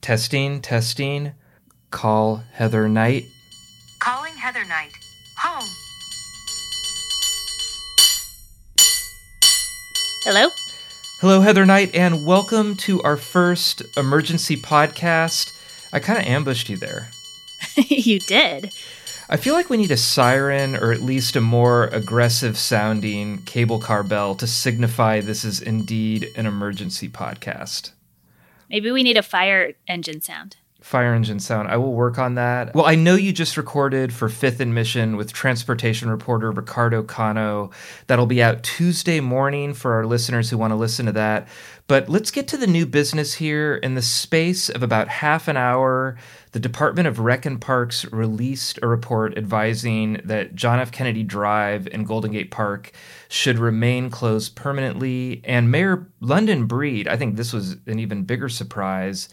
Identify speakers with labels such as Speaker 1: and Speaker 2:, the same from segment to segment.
Speaker 1: Testing, testing. Call Heather Knight.
Speaker 2: Calling Heather Knight. Home.
Speaker 3: Hello?
Speaker 1: Hello, Heather Knight, and welcome to our first emergency podcast. I kind of ambushed you there.
Speaker 3: you did.
Speaker 1: I feel like we need a siren or at least a more aggressive sounding cable car bell to signify this is indeed an emergency podcast.
Speaker 3: Maybe we need a fire engine sound.
Speaker 1: Fire engine sound. I will work on that. Well, I know you just recorded for Fifth and Mission with transportation reporter Ricardo Cano. That'll be out Tuesday morning for our listeners who want to listen to that. But let's get to the new business here. In the space of about half an hour, the Department of Rec and Parks released a report advising that John F. Kennedy Drive and Golden Gate Park should remain closed permanently. And Mayor London Breed, I think this was an even bigger surprise,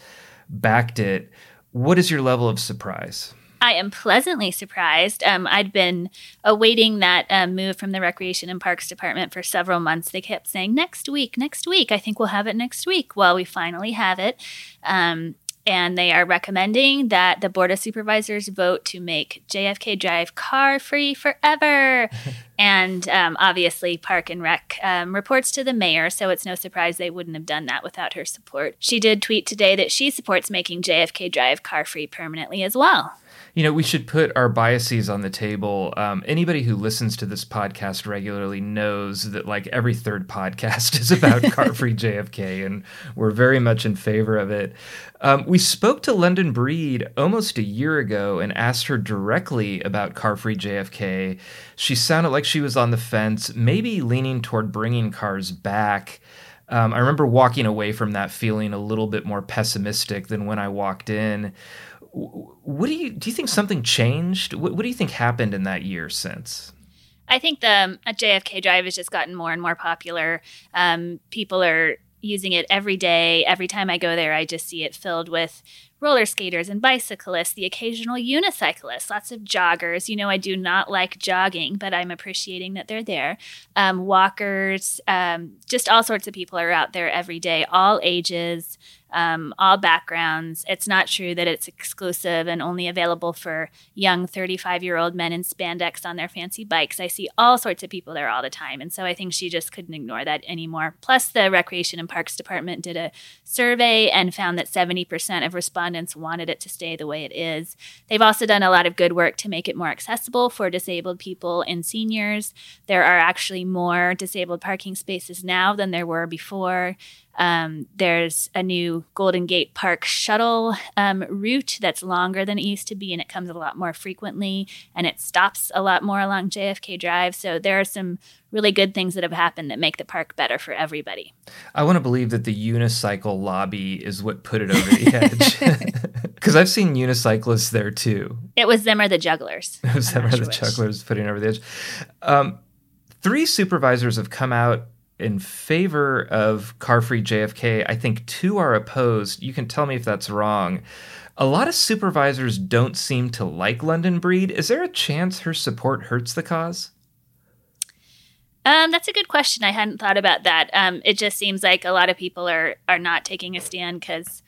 Speaker 1: backed it. What is your level of surprise?
Speaker 3: I am pleasantly surprised. Um, I'd been awaiting that um, move from the Recreation and Parks Department for several months. They kept saying, next week, next week. I think we'll have it next week. Well, we finally have it. Um, and they are recommending that the Board of Supervisors vote to make JFK Drive car free forever. and um, obviously, Park and Rec um, reports to the mayor, so it's no surprise they wouldn't have done that without her support. She did tweet today that she supports making JFK Drive car free permanently as well.
Speaker 1: You know, we should put our biases on the table. Um, anybody who listens to this podcast regularly knows that, like, every third podcast is about car free JFK, and we're very much in favor of it. Um, we spoke to London Breed almost a year ago and asked her directly about car free JFK. She sounded like she was on the fence, maybe leaning toward bringing cars back. Um, I remember walking away from that feeling a little bit more pessimistic than when I walked in. What do you do you think something changed? What, what do you think happened in that year since?
Speaker 3: I think the um, jfk drive has just gotten more and more popular. Um, people are using it every day every time i go there i just see it filled with roller skaters and bicyclists, the occasional unicyclist, lots of joggers. You know, I do not like jogging, but I'm appreciating that they're there. Um, walkers, um, just all sorts of people are out there every day, all ages um, all backgrounds. It's not true that it's exclusive and only available for young 35 year old men in spandex on their fancy bikes. I see all sorts of people there all the time. And so I think she just couldn't ignore that anymore. Plus, the Recreation and Parks Department did a survey and found that 70% of respondents wanted it to stay the way it is. They've also done a lot of good work to make it more accessible for disabled people and seniors. There are actually more disabled parking spaces now than there were before. Um, there's a new Golden Gate Park shuttle um, route that's longer than it used to be, and it comes a lot more frequently, and it stops a lot more along JFK Drive. So there are some really good things that have happened that make the park better for everybody.
Speaker 1: I want to believe that the unicycle lobby is what put it over the edge. Because I've seen unicyclists there too.
Speaker 3: It was them or the jugglers.
Speaker 1: It was them or the jugglers putting over the edge. Um, three supervisors have come out in favor of car free JFK. I think two are opposed. You can tell me if that's wrong. A lot of supervisors don't seem to like London Breed. Is there a chance her support hurts the cause?
Speaker 3: Um, that's a good question. I hadn't thought about that. Um, it just seems like a lot of people are are not taking a stand because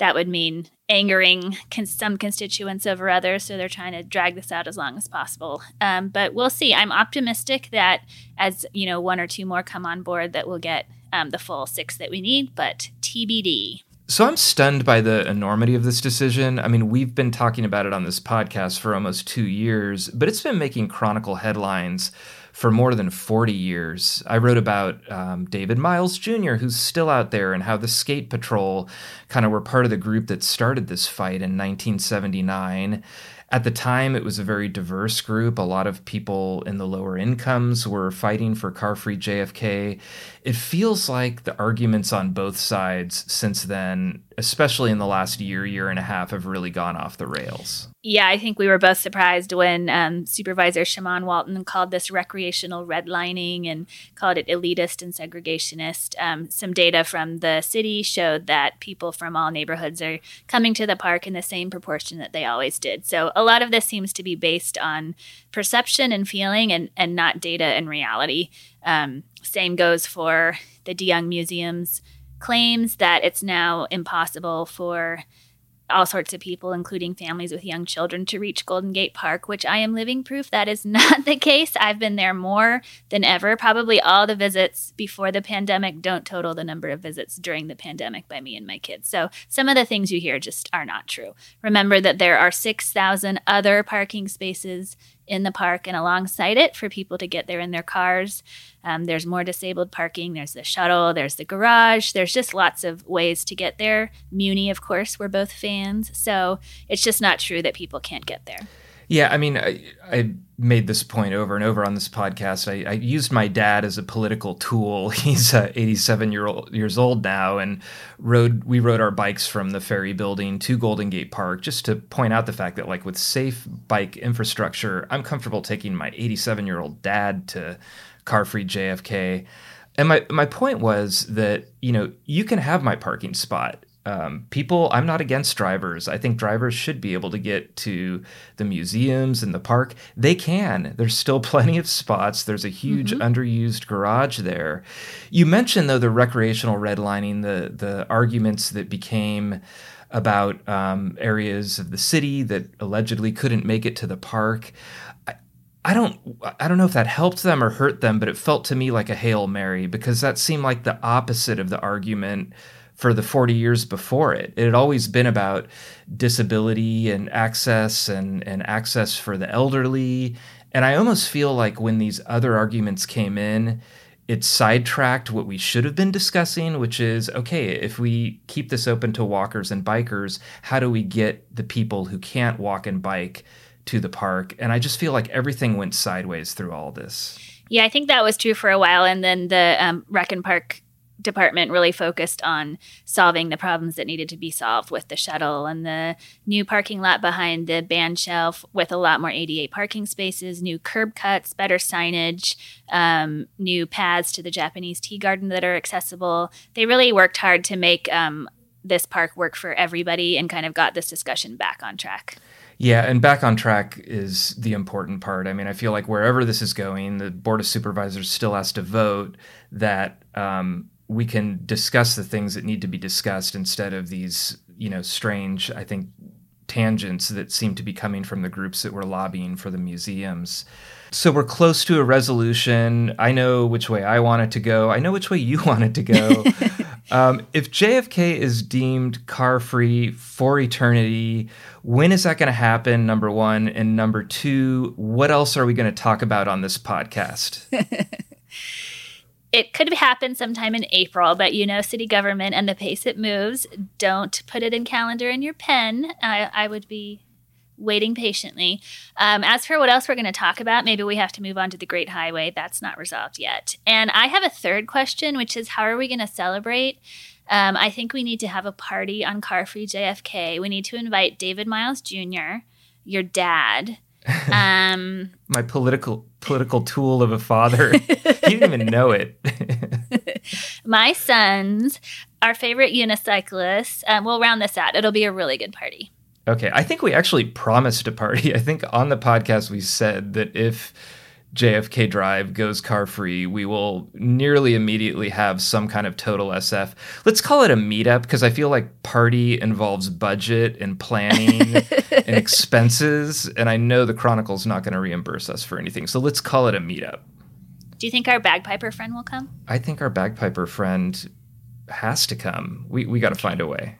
Speaker 3: that would mean angering some constituents over others. So they're trying to drag this out as long as possible. Um, but we'll see. I'm optimistic that as you know, one or two more come on board, that we'll get um, the full six that we need. But TBD.
Speaker 1: So I'm stunned by the enormity of this decision. I mean, we've been talking about it on this podcast for almost two years, but it's been making Chronicle headlines for more than 40 years. I wrote about um, David Miles Jr., who's still out there, and how the Skate Patrol kind of were part of the group that started this fight in 1979. At the time, it was a very diverse group. A lot of people in the lower incomes were fighting for car free JFK. It feels like the arguments on both sides since then, especially in the last year, year and a half, have really gone off the rails.
Speaker 3: Yeah, I think we were both surprised when um, Supervisor Shamann Walton called this recreational redlining and called it elitist and segregationist. Um, some data from the city showed that people from all neighborhoods are coming to the park in the same proportion that they always did. So a lot of this seems to be based on perception and feeling and, and not data and reality. Um, same goes for the DeYoung Museum's claims that it's now impossible for all sorts of people, including families with young children, to reach Golden Gate Park, which I am living proof that is not the case. I've been there more than ever. Probably all the visits before the pandemic don't total the number of visits during the pandemic by me and my kids. So some of the things you hear just are not true. Remember that there are 6,000 other parking spaces in the park and alongside it for people to get there in their cars. Um, there's more disabled parking. There's the shuttle. There's the garage. There's just lots of ways to get there. Muni, of course, we're both fans. So it's just not true that people can't get there.
Speaker 1: Yeah, I mean, I, I made this point over and over on this podcast. I, I used my dad as a political tool. He's uh, 87 year old, years old now, and rode we rode our bikes from the ferry building to Golden Gate Park just to point out the fact that, like, with safe bike infrastructure, I'm comfortable taking my 87 year old dad to car free JFK. And my my point was that you know you can have my parking spot um, people i'm not against drivers. I think drivers should be able to get to the museums and the park. They can. There's still plenty of spots. There's a huge mm-hmm. underused garage there. You mentioned though the recreational redlining the the arguments that became about um, areas of the city that allegedly couldn't make it to the park. I, I don't I don't know if that helped them or hurt them, but it felt to me like a Hail Mary because that seemed like the opposite of the argument for the 40 years before it. It had always been about disability and access and, and access for the elderly. And I almost feel like when these other arguments came in, it sidetracked what we should have been discussing, which is okay, if we keep this open to walkers and bikers, how do we get the people who can't walk and bike to the park? And I just feel like everything went sideways through all this.
Speaker 3: Yeah, I think that was true for a while. And then the um, Rec and Park department really focused on solving the problems that needed to be solved with the shuttle and the new parking lot behind the band shelf with a lot more ADA parking spaces, new curb cuts, better signage, um, new paths to the Japanese tea garden that are accessible. They really worked hard to make um, this park work for everybody and kind of got this discussion back on track.
Speaker 1: Yeah, and back on track is the important part. I mean, I feel like wherever this is going, the Board of Supervisors still has to vote that um, we can discuss the things that need to be discussed instead of these, you know, strange, I think, tangents that seem to be coming from the groups that were lobbying for the museums. So we're close to a resolution. I know which way I want it to go. I know which way you want it to go. um, if JFK is deemed car free for eternity, when is that going to happen? Number one. And number two, what else are we going to talk about on this podcast?
Speaker 3: it could happen sometime in April, but you know, city government and the pace it moves, don't put it in calendar in your pen. I, I would be waiting patiently. Um, as for what else we're going to talk about, maybe we have to move on to the Great Highway. That's not resolved yet. And I have a third question, which is how are we going to celebrate? Um, I think we need to have a party on Car Free JFK. We need to invite David Miles Jr., your dad, um,
Speaker 1: My political political tool of a father. you didn't even know it.
Speaker 3: my sons, our favorite unicyclists. Um, we'll round this out. It'll be a really good party.
Speaker 1: Okay, I think we actually promised a party. I think on the podcast we said that if JFK Drive goes car free, we will nearly immediately have some kind of total SF. Let's call it a meetup because I feel like party involves budget and planning and expenses. And I know the Chronicle's not going to reimburse us for anything. So let's call it a meetup.
Speaker 3: Do you think our bagpiper friend will come?
Speaker 1: I think our bagpiper friend has to come. We, we got to find a way.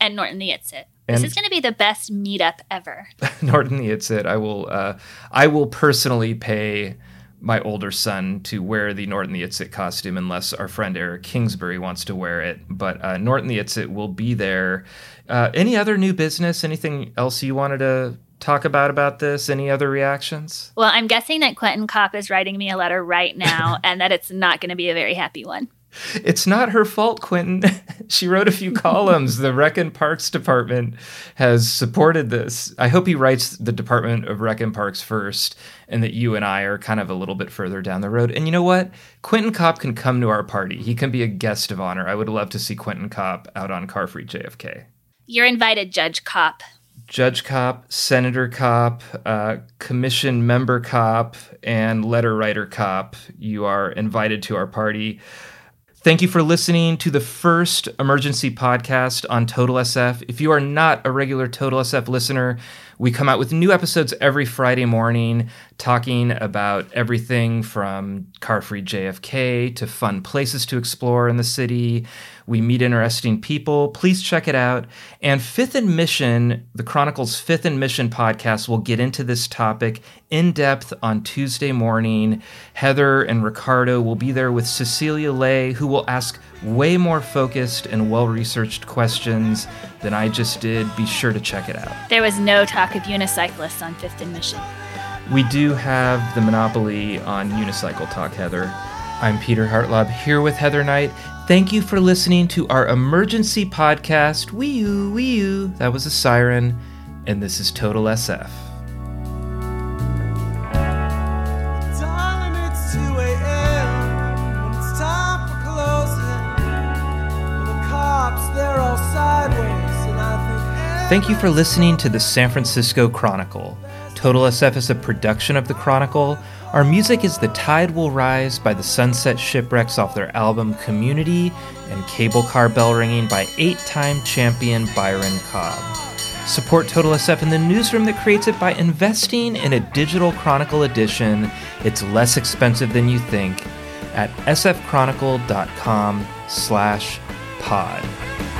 Speaker 3: And Norton the Itzit. And this is going to be the best meetup ever.
Speaker 1: Norton the Itzit. I will. Uh, I will personally pay my older son to wear the Norton the Itzit costume unless our friend Eric Kingsbury wants to wear it. But uh, Norton the Itzit will be there. Uh, any other new business? Anything else you wanted to talk about about this? Any other reactions?
Speaker 3: Well, I'm guessing that Quentin Kopp is writing me a letter right now and that it's not going to be a very happy one.
Speaker 1: It's not her fault, Quentin. she wrote a few columns. The Rec and Parks Department has supported this. I hope he writes the Department of Rec and Parks first, and that you and I are kind of a little bit further down the road. And you know what? Quentin Kopp can come to our party. He can be a guest of honor. I would love to see Quentin Kopp out on Car Free JFK.
Speaker 3: You're invited, Judge Kopp.
Speaker 1: Judge Kopp, Senator Kopp, uh, Commission Member Kopp, and Letter Writer Kopp. You are invited to our party. Thank you for listening to the first emergency podcast on Total SF. If you are not a regular Total SF listener, we come out with new episodes every Friday morning talking about everything from car free JFK to fun places to explore in the city. We meet interesting people. Please check it out. And Fifth and Mission, the Chronicles Fifth and Mission podcast, will get into this topic in depth on Tuesday morning. Heather and Ricardo will be there with Cecilia Lei, who will ask way more focused and well researched questions than I just did. Be sure to check it out.
Speaker 3: There was no talk of unicyclists on Fifth and Mission.
Speaker 1: We do have the monopoly on unicycle talk, Heather. I'm Peter Hartlaub here with Heather Knight. Thank you for listening to our emergency podcast. Wee oo, wee oo. That was a siren. And this is Total SF.
Speaker 4: Darling, it's 2 a.m. and it's time for closing. The cops, they're all sideways, and I think.
Speaker 1: Thank you for listening to the San Francisco Chronicle. Total SF is a production of the Chronicle. Our music is The Tide Will Rise by the Sunset Shipwrecks off their album Community and Cable Car Bell Ringing by eight time champion Byron Cobb. Support Total SF in the newsroom that creates it by investing in a digital Chronicle edition. It's less expensive than you think at sfchronicle.com slash pod.